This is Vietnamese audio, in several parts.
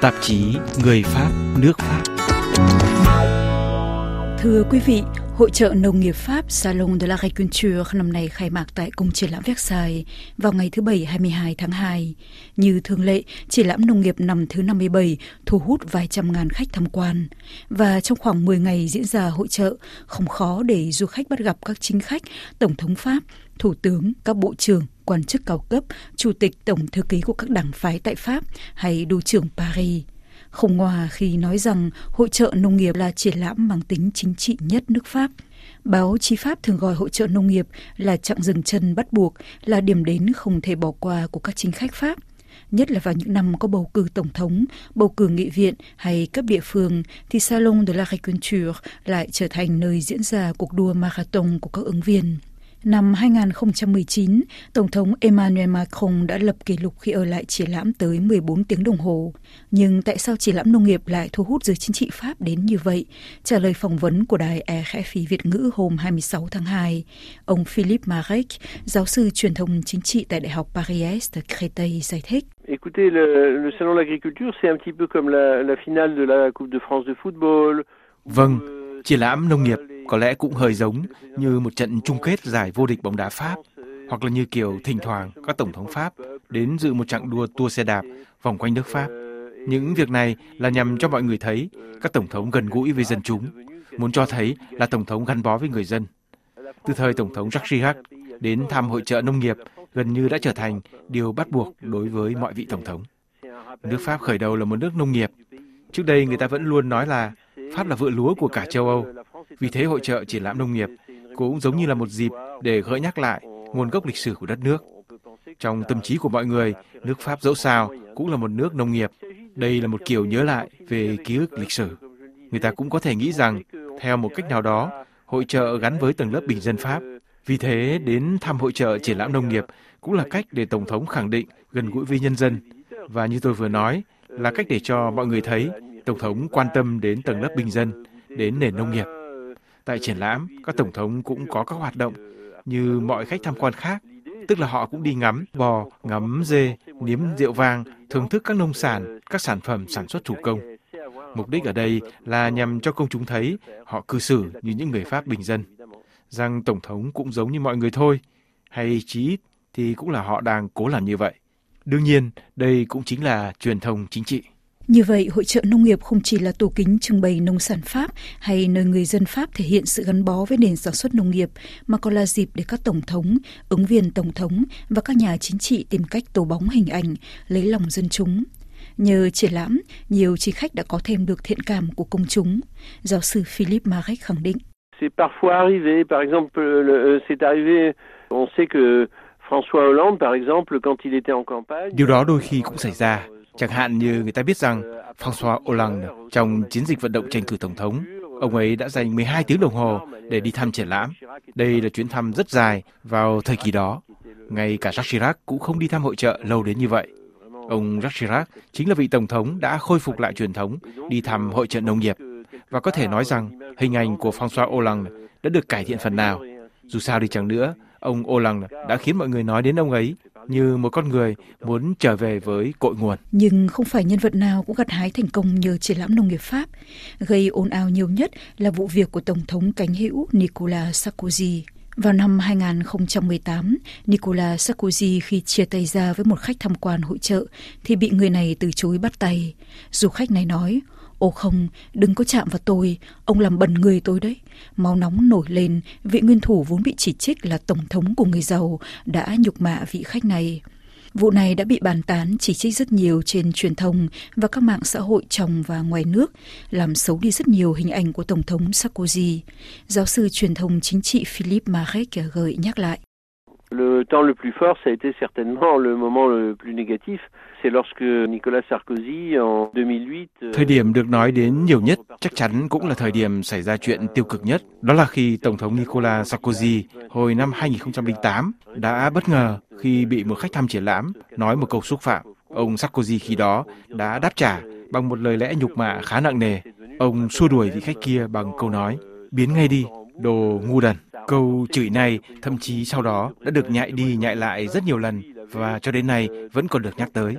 Tạp chí Người Pháp, nước Pháp Thưa quý vị, Hội trợ nông nghiệp Pháp Salon de l'Agriculture năm nay khai mạc tại Cung triển lãm Versailles vào ngày thứ Bảy 22 tháng 2. Như thường lệ, triển lãm nông nghiệp năm thứ 57 thu hút vài trăm ngàn khách tham quan. Và trong khoảng 10 ngày diễn ra hội trợ, không khó để du khách bắt gặp các chính khách, Tổng thống Pháp, Thủ tướng, các bộ trưởng, quan chức cao cấp, Chủ tịch Tổng thư ký của các đảng phái tại Pháp hay Đô trưởng Paris. Không ngoa khi nói rằng hội trợ nông nghiệp là triển lãm mang tính chính trị nhất nước Pháp. Báo chí Pháp thường gọi hội trợ nông nghiệp là chặng dừng chân bắt buộc, là điểm đến không thể bỏ qua của các chính khách Pháp. Nhất là vào những năm có bầu cử tổng thống, bầu cử nghị viện hay cấp địa phương, thì Salon de l'Agriculture lại trở thành nơi diễn ra cuộc đua marathon của các ứng viên. Năm 2019, Tổng thống Emmanuel Macron đã lập kỷ lục khi ở lại triển lãm tới 14 tiếng đồng hồ. Nhưng tại sao triển lãm nông nghiệp lại thu hút giới chính trị Pháp đến như vậy? Trả lời phỏng vấn của đài RFI Việt ngữ hôm 26 tháng 2, ông Philippe Marek, giáo sư truyền thông chính trị tại Đại học Paris de Créteil giải thích. Écoutez, le, le salon de l'agriculture, c'est un petit peu comme la, la finale de la Coupe de France de football. Vâng, triển lãm nông nghiệp có lẽ cũng hơi giống như một trận chung kết giải vô địch bóng đá Pháp, hoặc là như kiểu thỉnh thoảng các tổng thống Pháp đến dự một chặng đua tour xe đạp vòng quanh nước Pháp. Những việc này là nhằm cho mọi người thấy các tổng thống gần gũi với dân chúng, muốn cho thấy là tổng thống gắn bó với người dân. Từ thời tổng thống Jacques Chirac đến thăm hội trợ nông nghiệp gần như đã trở thành điều bắt buộc đối với mọi vị tổng thống. Nước Pháp khởi đầu là một nước nông nghiệp. Trước đây người ta vẫn luôn nói là Pháp là vựa lúa của cả châu Âu. Vì thế hội trợ triển lãm nông nghiệp cũng giống như là một dịp để gợi nhắc lại nguồn gốc lịch sử của đất nước. Trong tâm trí của mọi người, nước Pháp dẫu sao cũng là một nước nông nghiệp. Đây là một kiểu nhớ lại về ký ức lịch sử. Người ta cũng có thể nghĩ rằng, theo một cách nào đó, hội trợ gắn với tầng lớp bình dân Pháp. Vì thế, đến thăm hội trợ triển lãm nông nghiệp cũng là cách để Tổng thống khẳng định gần gũi với nhân dân. Và như tôi vừa nói, là cách để cho mọi người thấy Tổng thống quan tâm đến tầng lớp bình dân, đến nền nông nghiệp. Tại triển lãm, các tổng thống cũng có các hoạt động như mọi khách tham quan khác, tức là họ cũng đi ngắm bò, ngắm dê, nếm rượu vang, thưởng thức các nông sản, các sản phẩm sản xuất thủ công. Mục đích ở đây là nhằm cho công chúng thấy họ cư xử như những người Pháp bình dân, rằng Tổng thống cũng giống như mọi người thôi, hay chí ít thì cũng là họ đang cố làm như vậy. Đương nhiên, đây cũng chính là truyền thông chính trị. Như vậy, hội trợ nông nghiệp không chỉ là tủ kính trưng bày nông sản Pháp hay nơi người dân Pháp thể hiện sự gắn bó với nền sản xuất nông nghiệp, mà còn là dịp để các tổng thống, ứng viên tổng thống và các nhà chính trị tìm cách tô bóng hình ảnh, lấy lòng dân chúng. Nhờ triển lãm, nhiều chỉ khách đã có thêm được thiện cảm của công chúng. Giáo sư Philip Marek khẳng định. C'est parfois arrivé, par exemple, euh, c'est arrivé, on sait que François Hollande, par exemple, quand il était en campagne. Điều đó đôi khi cũng xảy ra. Chẳng hạn như người ta biết rằng François Hollande trong chiến dịch vận động tranh cử tổng thống, ông ấy đã dành 12 tiếng đồng hồ để đi thăm triển lãm. Đây là chuyến thăm rất dài vào thời kỳ đó. Ngay cả Jacques Chirac cũng không đi thăm hội trợ lâu đến như vậy. Ông Jacques Chirac chính là vị tổng thống đã khôi phục lại truyền thống đi thăm hội trợ nông nghiệp. Và có thể nói rằng hình ảnh của François Hollande đã được cải thiện phần nào. Dù sao đi chăng nữa, ông Hollande đã khiến mọi người nói đến ông ấy như một con người muốn trở về với cội nguồn. Nhưng không phải nhân vật nào cũng gặt hái thành công nhờ triển lãm nông nghiệp Pháp. Gây ồn ào nhiều nhất là vụ việc của Tổng thống cánh hữu Nicolas Sarkozy. Vào năm 2018, Nicolas Sarkozy khi chia tay ra với một khách tham quan hội trợ thì bị người này từ chối bắt tay. Du khách này nói, Ồ không, đừng có chạm vào tôi, ông làm bẩn người tôi đấy. Máu nóng nổi lên, vị nguyên thủ vốn bị chỉ trích là tổng thống của người giàu đã nhục mạ vị khách này. Vụ này đã bị bàn tán chỉ trích rất nhiều trên truyền thông và các mạng xã hội trong và ngoài nước, làm xấu đi rất nhiều hình ảnh của Tổng thống Sarkozy. Giáo sư truyền thông chính trị Philip Marek gợi nhắc lại. Le temps le plus fort, ça a été certainement le moment le plus négatif. C'est lorsque Nicolas Sarkozy en 2008. Thời điểm được nói đến nhiều nhất chắc chắn cũng là thời điểm xảy ra chuyện tiêu cực nhất. Đó là khi Tổng thống Nicolas Sarkozy hồi năm 2008 đã bất ngờ khi bị một khách thăm triển lãm nói một câu xúc phạm. Ông Sarkozy khi đó đã đáp trả bằng một lời lẽ nhục mạ khá nặng nề. Ông xua đuổi vị khách kia bằng câu nói biến ngay đi, đồ ngu đần. Câu chửi này thậm chí sau đó đã được nhại đi nhại lại rất nhiều lần và cho đến nay vẫn còn được nhắc tới.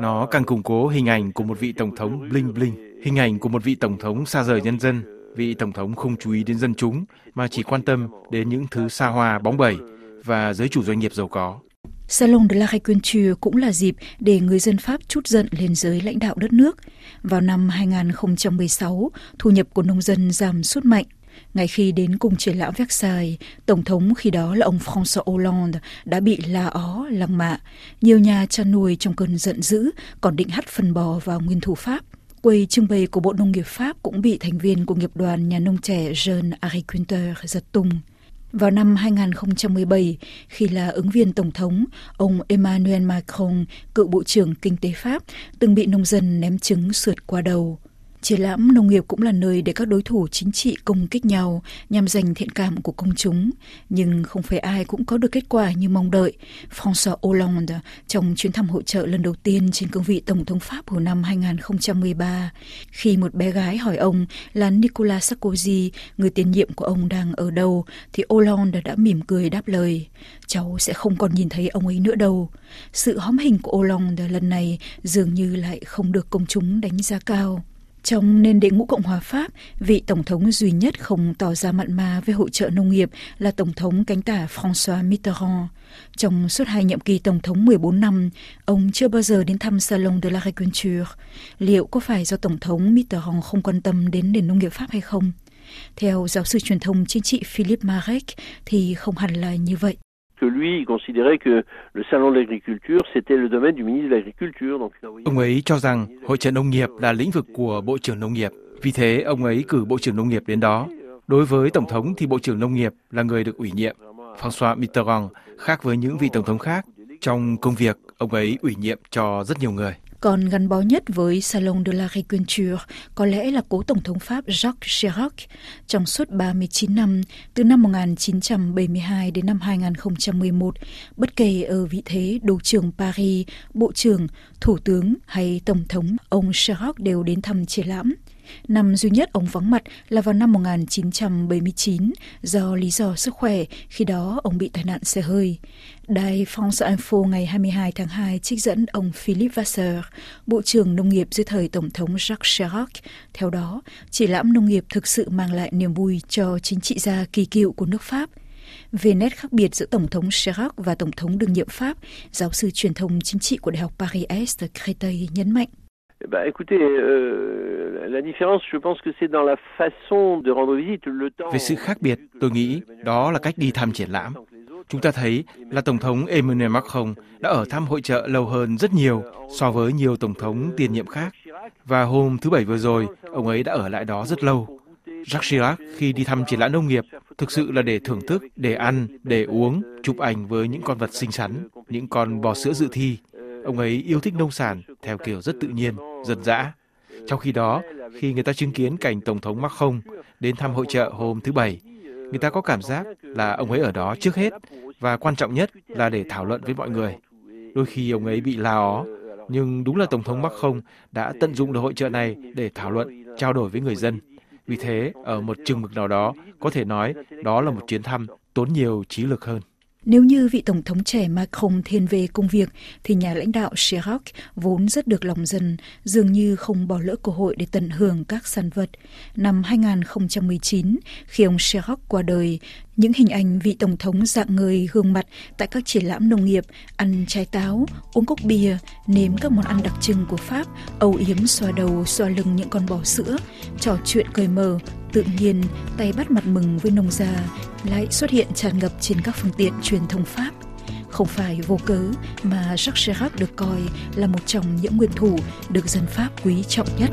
Nó càng củng cố hình ảnh của một vị tổng thống bling bling, hình ảnh của một vị tổng thống xa rời nhân dân, vị tổng thống không chú ý đến dân chúng mà chỉ quan tâm đến những thứ xa hoa bóng bẩy và giới chủ doanh nghiệp giàu có. Salon de l'Agriculture cũng là dịp để người dân Pháp chút giận lên giới lãnh đạo đất nước. Vào năm 2016, thu nhập của nông dân giảm sút mạnh. Ngay khi đến cung triển lãm Versailles, Tổng thống khi đó là ông François Hollande đã bị la ó, lăng mạ. Nhiều nhà chăn nuôi trong cơn giận dữ còn định hắt phân bò vào nguyên thủ Pháp. Quầy trưng bày của Bộ Nông nghiệp Pháp cũng bị thành viên của nghiệp đoàn nhà nông trẻ Jean Agriculteur giật tung. Vào năm 2017, khi là ứng viên tổng thống, ông Emmanuel Macron, cựu bộ trưởng kinh tế Pháp, từng bị nông dân ném trứng sượt qua đầu. Triển lãm nông nghiệp cũng là nơi để các đối thủ chính trị công kích nhau nhằm giành thiện cảm của công chúng. Nhưng không phải ai cũng có được kết quả như mong đợi. François Hollande trong chuyến thăm hội trợ lần đầu tiên trên cương vị Tổng thống Pháp hồi năm 2013, khi một bé gái hỏi ông là Nicolas Sarkozy, người tiền nhiệm của ông đang ở đâu, thì Hollande đã mỉm cười đáp lời, cháu sẽ không còn nhìn thấy ông ấy nữa đâu. Sự hóm hình của Hollande lần này dường như lại không được công chúng đánh giá cao. Trong nền đệ ngũ Cộng hòa Pháp, vị Tổng thống duy nhất không tỏ ra mặn mà với hỗ trợ nông nghiệp là Tổng thống cánh tả François Mitterrand. Trong suốt hai nhiệm kỳ Tổng thống 14 năm, ông chưa bao giờ đến thăm Salon de l'Agriculture. Liệu có phải do Tổng thống Mitterrand không quan tâm đến nền nông nghiệp Pháp hay không? Theo giáo sư truyền thông chính trị Philip Marek thì không hẳn là như vậy que lui, il considérait que le salon de l'agriculture, c'était le domaine du ministre de l'agriculture. Donc, euh, ông ấy cho rằng hội trợ nông nghiệp là lĩnh vực của Bộ trưởng Nông nghiệp. Vì thế, ông ấy cử Bộ trưởng Nông nghiệp đến đó. Đối với Tổng thống thì Bộ trưởng Nông nghiệp là người được ủy nhiệm. François Mitterrand khác với những vị Tổng thống khác. Trong công việc, ông ấy ủy nhiệm cho rất nhiều người. Còn gắn bó nhất với Salon de l'Agriculture có lẽ là cố Tổng thống Pháp Jacques Chirac. Trong suốt 39 năm, từ năm 1972 đến năm 2011, bất kể ở vị thế Đô trưởng Paris, Bộ trưởng, Thủ tướng hay Tổng thống, ông Chirac đều đến thăm triển lãm. Năm duy nhất ông vắng mặt là vào năm 1979 do lý do sức khỏe, khi đó ông bị tai nạn xe hơi. Đài France Info ngày 22 tháng 2 trích dẫn ông Philippe Vasseur, Bộ trưởng Nông nghiệp dưới thời Tổng thống Jacques Chirac. Theo đó, triển lãm nông nghiệp thực sự mang lại niềm vui cho chính trị gia kỳ cựu của nước Pháp. Về nét khác biệt giữa Tổng thống Chirac và Tổng thống đương nhiệm Pháp, giáo sư truyền thông chính trị của Đại học Paris Est Créteil nhấn mạnh. Bah, écoutez, euh, la différence, je pense que c'est dans la façon de rendre visite. Le temps. Về sự khác biệt, tôi nghĩ đó là cách đi thăm triển lãm. Chúng ta thấy là Tổng thống Emmanuel Macron đã ở thăm hội trợ lâu hơn rất nhiều so với nhiều Tổng thống tiền nhiệm khác. Và hôm thứ Bảy vừa rồi, ông ấy đã ở lại đó rất lâu. Jacques Chirac khi đi thăm triển lãm nông nghiệp thực sự là để thưởng thức, để ăn, để uống, chụp ảnh với những con vật xinh xắn, những con bò sữa dự thi. Ông ấy yêu thích nông sản theo kiểu rất tự nhiên, dần dã. Trong khi đó, khi người ta chứng kiến cảnh Tổng thống Macron đến thăm hội trợ hôm thứ Bảy, người ta có cảm giác là ông ấy ở đó trước hết và quan trọng nhất là để thảo luận với mọi người. Đôi khi ông ấy bị la ó, nhưng đúng là Tổng thống Macron đã tận dụng được hội trợ này để thảo luận, trao đổi với người dân. Vì thế, ở một chừng mực nào đó, có thể nói đó là một chuyến thăm tốn nhiều trí lực hơn. Nếu như vị Tổng thống trẻ Macron thiên về công việc, thì nhà lãnh đạo Chirac vốn rất được lòng dân, dường như không bỏ lỡ cơ hội để tận hưởng các sản vật. Năm 2019, khi ông Chirac qua đời, những hình ảnh vị Tổng thống dạng người gương mặt tại các triển lãm nông nghiệp, ăn trái táo, uống cốc bia, nếm các món ăn đặc trưng của Pháp, âu yếm xoa đầu, xoa lưng những con bò sữa, trò chuyện cười mờ, tự nhiên, tay bắt mặt mừng với nông gia, lại xuất hiện tràn ngập trên các phương tiện truyền thông Pháp. Không phải vô cớ mà Jacques Chirac được coi là một trong những nguyên thủ được dân Pháp quý trọng nhất.